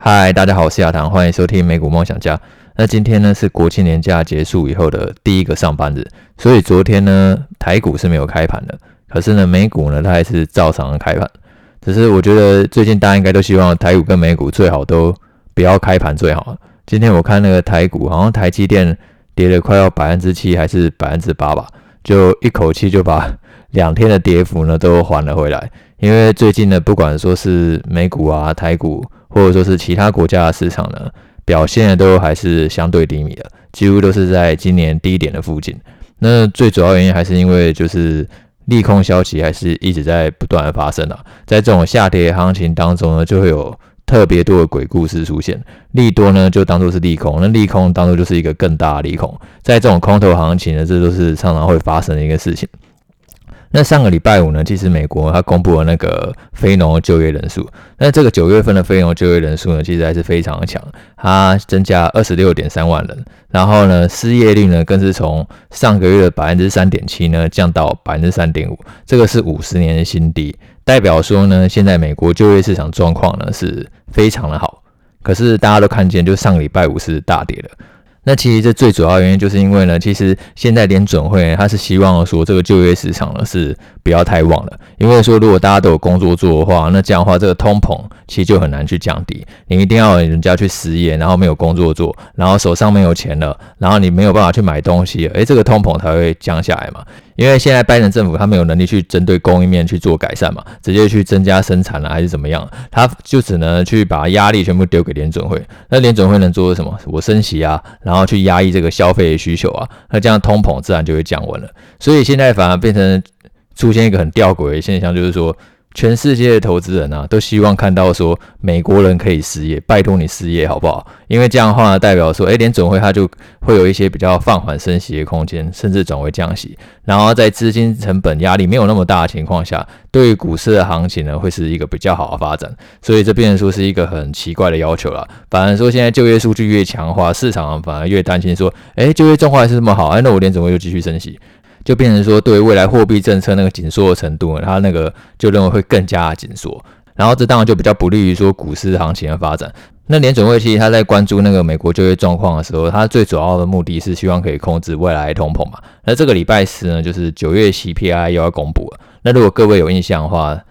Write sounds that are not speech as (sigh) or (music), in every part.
嗨，大家好，我是亚堂，欢迎收听美股梦想家。那今天呢是国庆年假结束以后的第一个上班日，所以昨天呢台股是没有开盘的，可是呢美股呢它还是照常开盘。只是我觉得最近大家应该都希望台股跟美股最好都不要开盘最好。今天我看那个台股好像台积电跌了快要百分之七还是百分之八吧，就一口气就把 (laughs) 两天的跌幅呢都还了回来。因为最近呢不管说是美股啊台股。或者说是其他国家的市场呢，表现都还是相对低迷的，几乎都是在今年低点的附近。那最主要原因还是因为就是利空消息还是一直在不断的发生啊，在这种下跌行情当中呢，就会有特别多的鬼故事出现。利多呢就当做是利空，那利空当做就是一个更大的利空。在这种空头行情呢，这都是常常会发生的一个事情。那上个礼拜五呢，其实美国它公布了那个非农就业人数。那这个九月份的非农就业人数呢，其实还是非常的强，它增加二十六点三万人。然后呢，失业率呢更是从上个月的百分之三点七呢降到百分之三点五，这个是五十年的新低，代表说呢，现在美国就业市场状况呢是非常的好。可是大家都看见，就上个礼拜五是大跌的。那其实这最主要原因就是因为呢，其实现在联准会他是希望说这个就业市场呢是不要太旺了，因为说如果大家都有工作做的话，那这样的话这个通膨其实就很难去降低。你一定要人家去失业，然后没有工作做，然后手上没有钱了，然后你没有办法去买东西，诶，这个通膨才会降下来嘛。因为现在拜登政府他没有能力去针对供应面去做改善嘛，直接去增加生产了还是怎么样，他就只能去把压力全部丢给联准会。那联准会能做什么？我升息啊，然后然后去压抑这个消费的需求啊，那这样通膨自然就会降温了。所以现在反而变成出现一个很吊诡的现象，就是说。全世界的投资人啊，都希望看到说美国人可以失业，拜托你失业好不好？因为这样的话呢，代表说，诶，联准会它就会有一些比较放缓升息的空间，甚至转为降息。然后在资金成本压力没有那么大的情况下，对于股市的行情呢，会是一个比较好的发展。所以这变成说是一个很奇怪的要求了。反而说现在就业数据越强化，市场反而越担心说，诶，就业状况还是这么好，诶，那我联准会又继续升息。就变成说，对未来货币政策那个紧缩的程度呢，他那个就认为会更加紧缩，然后这当然就比较不利于说股市行情的发展。那联准会其实他在关注那个美国就业状况的时候，他最主要的目的是希望可以控制未来通膨嘛。那这个礼拜四呢，就是九月 CPI 又要公布了。那如果各位有印象的话，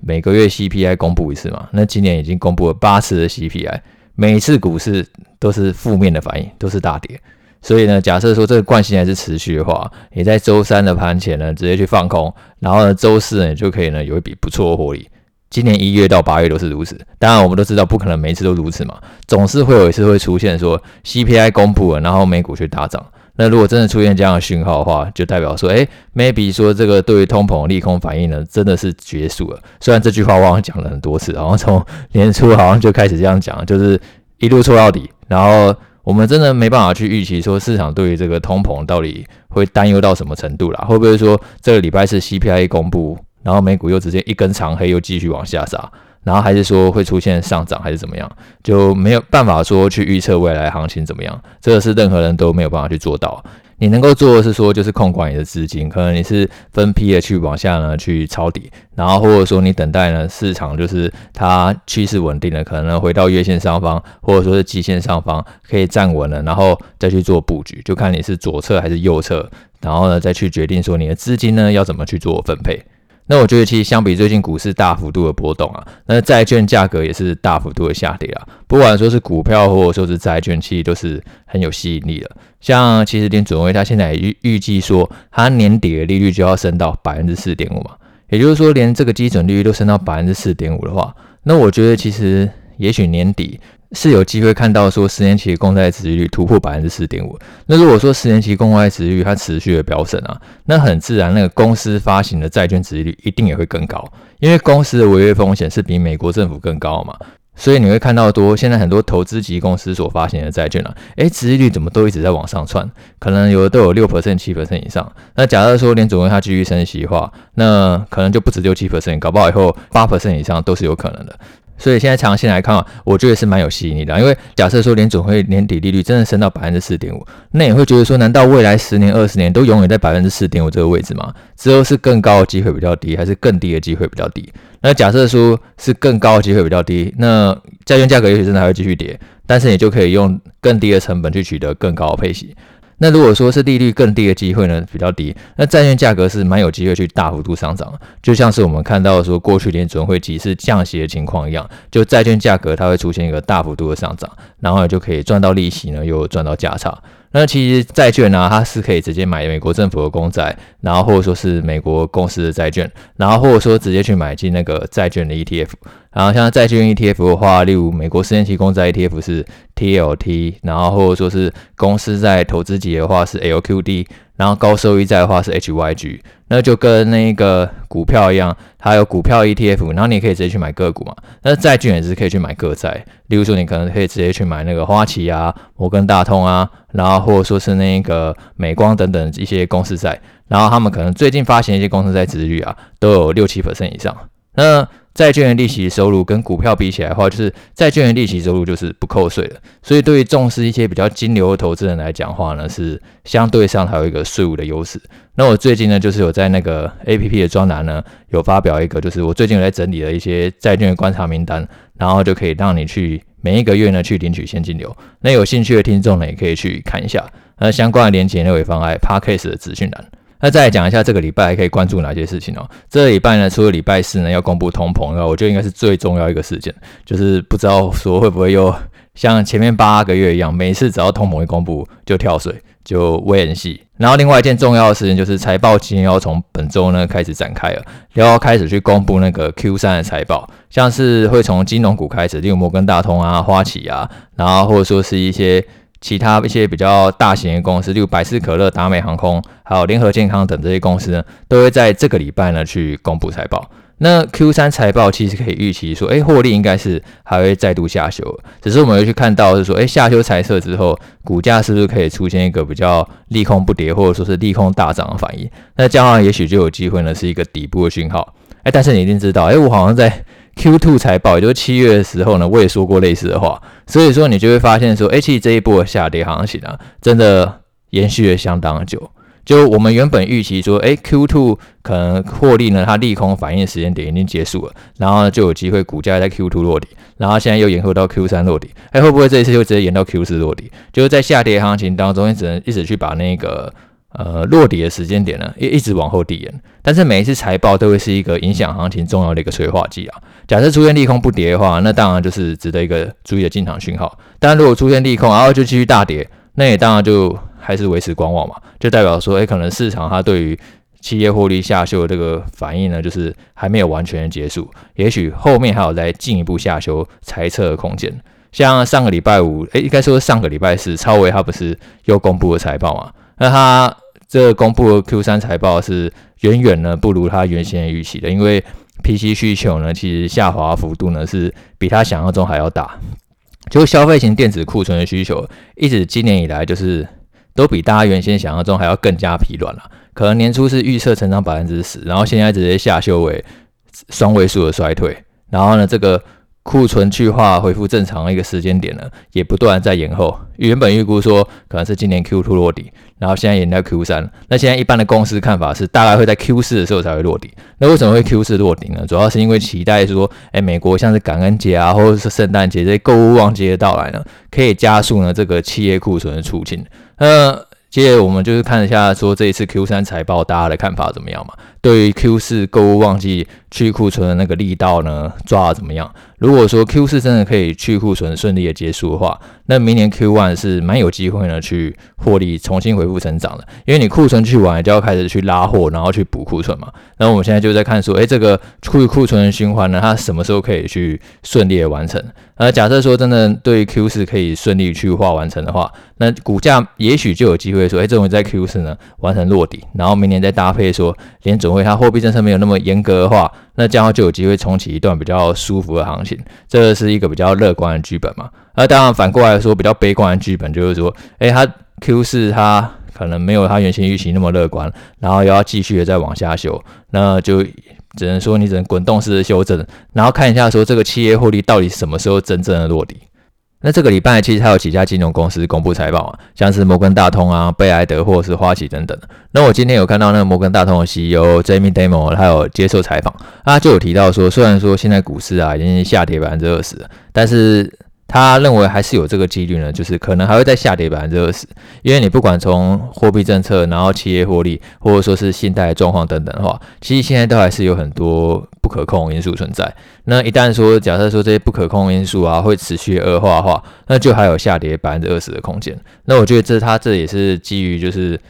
每个月 CPI 公布一次嘛，那今年已经公布了八次的 CPI，每一次股市都是负面的反应，都是大跌。所以呢，假设说这个惯性还是持续的话，你在周三的盘前呢，直接去放空，然后呢，周四呢，你就可以呢有一笔不错的获利。今年一月到八月都是如此。当然，我们都知道不可能每一次都如此嘛，总是会有一次会出现说 CPI 公布了，然后美股却大涨。那如果真的出现这样的讯号的话，就代表说，诶，maybe 说这个对于通膨的利空反应呢，真的是结束了。虽然这句话我好像讲了很多次，然后从年初好像就开始这样讲，就是一路错到底，然后。我们真的没办法去预期说市场对于这个通膨到底会担忧到什么程度啦？会不会说这个礼拜是 CPI 公布，然后美股又直接一根长黑又继续往下杀，然后还是说会出现上涨还是怎么样？就没有办法说去预测未来行情怎么样，这个是任何人都没有办法去做到。你能够做的是说，就是控管你的资金，可能你是分批的去往下呢去抄底，然后或者说你等待呢市场就是它趋势稳定了，可能回到月线上方，或者说是季线上方可以站稳了，然后再去做布局，就看你是左侧还是右侧，然后呢再去决定说你的资金呢要怎么去做分配。那我觉得，其实相比最近股市大幅度的波动啊，那债券价格也是大幅度的下跌啊。不管说是股票或者说是债券，其实都是很有吸引力的。像其实联准会它现在也预预计说，它年底的利率就要升到百分之四点五嘛。也就是说，连这个基准利率都升到百分之四点五的话，那我觉得其实也许年底。是有机会看到说十年期公债殖率突破百分之四点五。那如果说十年期公债殖率它持续的飙升啊，那很自然那个公司发行的债券殖率一定也会更高，因为公司的违约风险是比美国政府更高嘛。所以你会看到多现在很多投资级公司所发行的债券啊，诶，殖利率怎么都一直在往上窜，可能有的都有六 percent、七 percent 以上。那假设说联准会它继续升息的话，那可能就不止六七 percent，搞不好以后八 percent 以上都是有可能的。所以现在长线来看啊，我觉得是蛮有吸引力的。因为假设说联总会年底利率真的升到百分之四点五，那你会觉得说，难道未来十年、二十年都永远在百分之四点五这个位置吗？之后是更高的机会比较低，还是更低的机会比较低？那假设说是更高的机会比较低，那债券价格也许真的还会继续跌，但是你就可以用更低的成本去取得更高的配息。那如果说是利率更低的机会呢，比较低，那债券价格是蛮有机会去大幅度上涨，就像是我们看到说过去连准会几次降息的情况一样，就债券价格它会出现一个大幅度的上涨，然后就可以赚到利息呢，又赚到价差。那其实债券呢、它是可以直接买美国政府的公债，然后或者说是美国公司的债券，然后或者说直接去买进那个债券的 ETF。然后像债券 ETF 的话，例如美国十年期公债 ETF 是 TLT，然后或者说是公司在投资级的话是 LQD。然后高收益债的话是 HYG，那就跟那个股票一样，它有股票 ETF，然后你可以直接去买个股嘛。那债券也是可以去买个债，例如说你可能可以直接去买那个花旗啊、摩根大通啊，然后或者说是那个美光等等一些公司债，然后他们可能最近发行一些公司债殖率啊，都有六七 percent 以上。那债券的利息收入跟股票比起来的话，就是债券的利息收入就是不扣税的，所以对于重视一些比较金流的投资人来讲话呢，是相对上还有一个税务的优势。那我最近呢，就是有在那个 APP 的专栏呢，有发表一个，就是我最近有在整理了一些债券的观察名单，然后就可以让你去每一个月呢去领取现金流。那有兴趣的听众呢，也可以去看一下。那相关的链接呢，会放在 Podcast 的资讯栏。那再来讲一下这个礼拜还可以关注哪些事情哦？这个礼拜呢，除了礼拜四呢要公布通膨，那我觉得应该是最重要一个事件，就是不知道说会不会又像前面八个月一样，每次只要通膨一公布就跳水，就 wait and see。然后另外一件重要的事情就是财报期要从本周呢开始展开了，要开始去公布那个 Q 三的财报，像是会从金融股开始，例如摩根大通啊、花旗啊，然后或者说是一些。其他一些比较大型的公司，例如百事可乐、达美航空，还有联合健康等这些公司呢，都会在这个礼拜呢去公布财报。那 Q 三财报其实可以预期说，哎，获利应该是还会再度下修，只是我们会去看到是说，哎，下修财测之后，股价是不是可以出现一个比较利空不跌，或者说是利空大涨的反应？那这样也许就有机会呢是一个底部的讯号。哎，但是你一定知道，哎，我好像在。Q2 财报，也就是七月的时候呢，我也说过类似的话，所以说你就会发现说，其实这一波下跌行情啊，真的延续了相当久。就我们原本预期说，哎，Q2 可能获利呢，它利空反应时间点已经结束了，然后就有机会股价在 Q2 落底，然后现在又延后到 Q3 落底，哎，会不会这一次就直接延到 Q4 落底？就是在下跌行情当中，你只能一直去把那个。呃，落底的时间点呢，一一直往后递延，但是每一次财报都会是一个影响行情重要的一个催化剂啊。假设出现利空不跌的话，那当然就是值得一个注意的进场讯号。但如果出现利空，然后就继续大跌，那也当然就还是维持观望嘛，就代表说，哎，可能市场它对于企业获利下修的这个反应呢，就是还没有完全结束，也许后面还有再进一步下修猜测的空间。像上个礼拜五，哎，应该说上个礼拜四，超威它不是又公布了财报嘛？那它这公布的 Q 三财报是远远呢不如他原先预期的，因为 PC 需求呢其实下滑幅度呢是比他想象中还要大，就消费型电子库存的需求一直今年以来就是都比大家原先想象中还要更加疲软了，可能年初是预测成长百分之十，然后现在直接下修为双位数的衰退，然后呢这个。库存去化恢复正常的一个时间点呢，也不断在延后。原本预估说可能是今年 Q2 落底，然后现在延到 Q3。那现在一般的公司看法是，大概会在 Q4 的时候才会落底。那为什么会 Q4 落底呢？主要是因为期待说，哎，美国像是感恩节啊，或者是圣诞节这些购物旺季的到来呢，可以加速呢这个企业库存的出清。那接着我们就是看一下说这一次 Q3 财报大家的看法怎么样嘛？对于 Q4 购物旺季去库存的那个力道呢，抓的怎么样？如果说 Q4 真的可以去库存顺利的结束的话，那明年 Q1 是蛮有机会呢去获利重新恢复成长的，因为你库存去完就要开始去拉货，然后去补库存嘛。那我们现在就在看说，哎，这个去库存的循环呢，它什么时候可以去顺利的完成？那假设说真的对 Q4 可以顺利去化完成的话，那股价也许就有机会说，哎，这种在 Q4 呢完成落底，然后明年再搭配说联准会它货币政策没有那么严格的话，那这样就有机会重启一段比较舒服的行情。这是一个比较乐观的剧本嘛。那当然反过来说，比较悲观的剧本就是说，哎，它 Q 四它可能没有它原先预期那么乐观，然后又要继续的再往下修，那就只能说你只能滚动式的修正，然后看一下说这个企业获利到底什么时候真正的落地。那这个礼拜其实还有几家金融公司公布财报啊，像是摩根大通啊、贝莱德或是花旗等等。那我今天有看到那个摩根大通的 CEO Jamie Dimon，他有接受采访，他就有提到说，虽然说现在股市啊已经下跌百分之二十，但是他认为还是有这个几率呢，就是可能还会再下跌百分之二十，因为你不管从货币政策，然后企业获利，或者说是信贷状况等等的话，其实现在都还是有很多不可控因素存在。那一旦说假设说这些不可控因素啊会持续恶化的话，那就还有下跌百分之二十的空间。那我觉得这他这也是基于就是。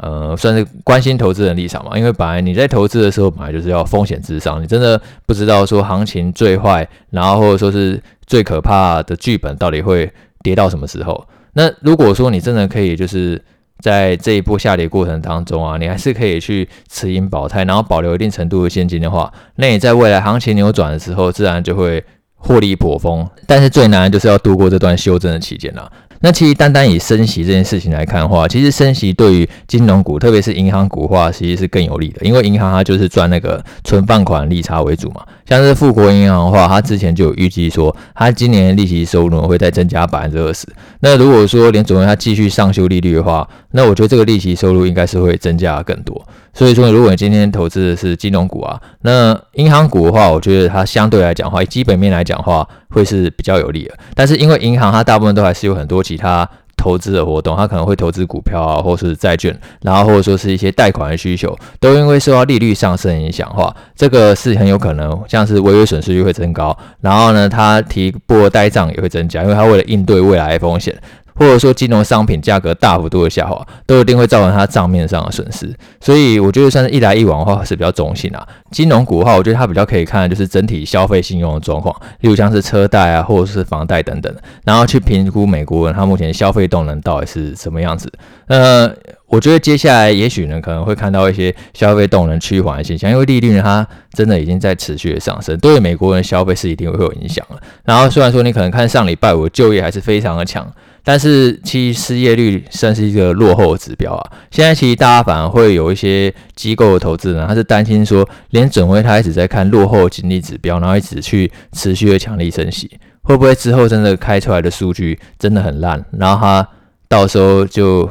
呃，算是关心投资人立场嘛，因为本来你在投资的时候，本来就是要风险至上，你真的不知道说行情最坏，然后或者说是最可怕的剧本到底会跌到什么时候。那如果说你真的可以，就是在这一波下跌过程当中啊，你还是可以去持盈保泰，然后保留一定程度的现金的话，那你在未来行情扭转的时候，自然就会获利颇丰。但是最难就是要度过这段修正的期间了。那其实单单以升息这件事情来看的话，其实升息对于金融股，特别是银行股的话，其实是更有利的，因为银行它就是赚那个存放款利差为主嘛。像是富国银行的话，它之前就有预计说，它今年利息收入会再增加百分之二十。那如果说联准会它继续上修利率的话，那我觉得这个利息收入应该是会增加更多。所以说，如果你今天投资的是金融股啊，那银行股的话，我觉得它相对来讲的话，基本面来讲的话，会是比较有利的。但是因为银行它大部分都还是有很多其他投资的活动，他可能会投资股票啊，或是债券，然后或者说是一些贷款的需求，都因为受到利率上升影响的话，这个是很有可能像是违约损失率会增高，然后呢，他提拨呆账也会增加，因为他为了应对未来的风险。或者说金融商品价格大幅度的下滑，都一定会造成它账面上的损失。所以我觉得算是一来一往的话是比较中性啊。金融股的话，我觉得它比较可以看就是整体消费信用的状况，例如像是车贷啊，或者是房贷等等，然后去评估美国人他目前消费动能到底是什么样子。呃，我觉得接下来也许呢可能会看到一些消费动能趋缓的现象，因为利率呢它真的已经在持续的上升，对美国人消费是一定会有影响了。然后虽然说你可能看上礼拜五就业还是非常的强。但是其实失业率算是一个落后指标啊。现在其实大家反而会有一些机构的投资人，他是担心说，连准会他一直在看落后经济指标，然后一直去持续的强力升息，会不会之后真的开出来的数据真的很烂，然后他到时候就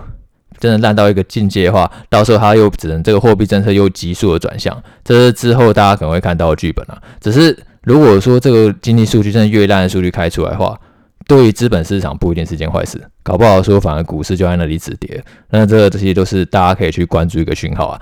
真的烂到一个境界的话，到时候他又只能这个货币政策又急速的转向，这是之后大家可能会看到的剧本啊。只是如果说这个经济数据真的越烂的数据开出来的话，对于资本市场不一定是件坏事，搞不好说反而股市就在那里止跌，那这这些都是大家可以去关注一个讯号啊。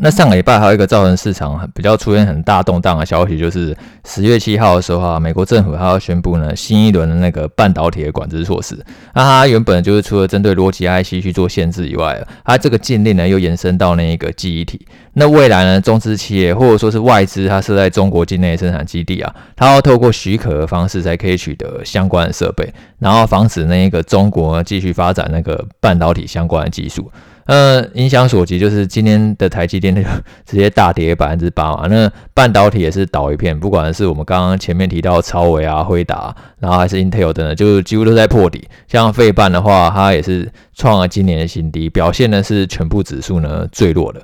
那上个礼拜还有一个造成市场比较出现很大动荡的消息，就是十月七号的时候啊，美国政府它要宣布呢新一轮的那个半导体的管制措施。那它原本就是除了针对逻辑 IC 去做限制以外，它这个禁令呢又延伸到那一个记忆体。那未来呢，中资企业或者说是外资，它设在中国境内生产基地啊，它要透过许可的方式才可以取得相关的设备，然后防止那一个中国继续发展那个半导体相关的技术。呃，影响所及，就是今天的台积电就直接大跌百分之八嘛。那半导体也是倒一片，不管是我们刚刚前面提到超维啊、辉达，然后还是 Intel 等等，就几乎都在破底。像费半的话，它也是创了今年的新低，表现呢是全部指数呢最弱的。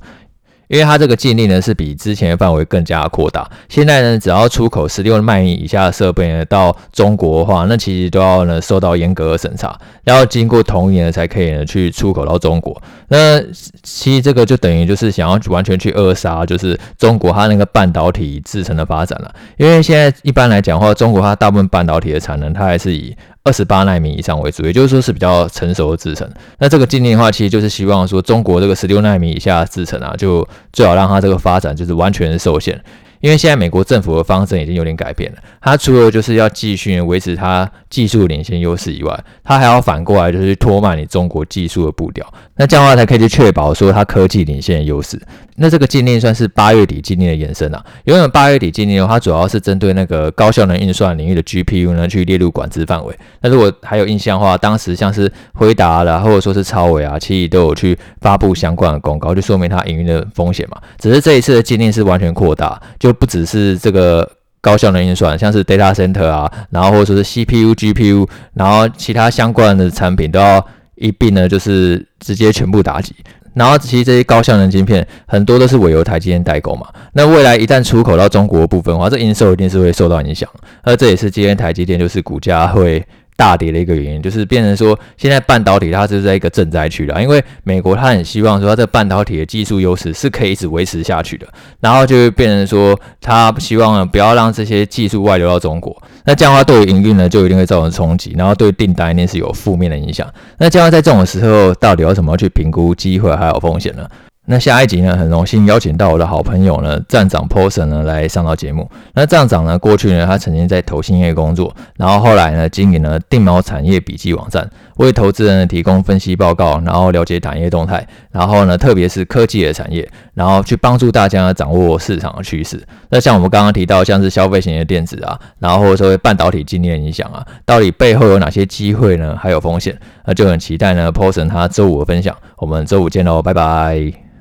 因为它这个禁令呢是比之前的范围更加扩大，现在呢只要出口十六奈米以下的设备呢到中国的话，那其实都要呢受到严格的审查，要经过同意呢才可以呢去出口到中国。那其实这个就等于就是想要完全去扼杀，就是中国它那个半导体制程的发展了。因为现在一般来讲的话，中国它大部分半导体的产能，它还是以二十八纳米以上为主，也就是说是比较成熟的制程。那这个禁令的话，其实就是希望说中国这个十六纳米以下制程啊，就最好让它这个发展就是完全受限。因为现在美国政府的方针已经有点改变了，它除了就是要继续维持它技术领先优势以外，它还要反过来就是拖慢你中国技术的步调，那这样的话才可以去确保说它科技领先的优势。那这个禁令算是八月底禁令的延伸啊，因为八月底禁令的话，它主要是针对那个高效能运算领域的 GPU 呢去列入管制范围。那如果还有印象的话，当时像是辉达啦，或者说是超微啊，其实都有去发布相关的公告，就说明它营运的风险嘛。只是这一次的禁令是完全扩大，就不只是这个高效能运算，像是 data center 啊，然后或者说是 CPU、GPU，然后其他相关的产品都要一并呢，就是直接全部打击。然后其实这些高效能晶片很多都是委由台积电代购嘛。那未来一旦出口到中国的部分的话，这营收一定是会受到影响。而这也是今天台积电就是股价会大跌的一个原因，就是变成说现在半导体它是在一个震灾区了。因为美国它很希望说它这半导体的技术优势是可以一直维持下去的，然后就会变成说它希望不要让这些技术外流到中国。那这样的话对于营运呢就一定会造成冲击，然后对订单一定是有负面的影响。那这样在这种时候到底要怎么去评估机会还有风险呢？那下一集呢，很荣幸邀请到我的好朋友呢，站长 Paulson 呢来上到节目。那站长呢，过去呢，他曾经在投信业工作，然后后来呢，经营了定锚产业笔记网站，为投资人提供分析报告，然后了解产业动态，然后呢，特别是科技的产业，然后去帮助大家掌握市场的趋势。那像我们刚刚提到，像是消费型的电子啊，然后或者说半导体今年影响啊，到底背后有哪些机会呢？还有风险？那就很期待呢，Paulson 他周五的分享。我们周五见喽，拜拜。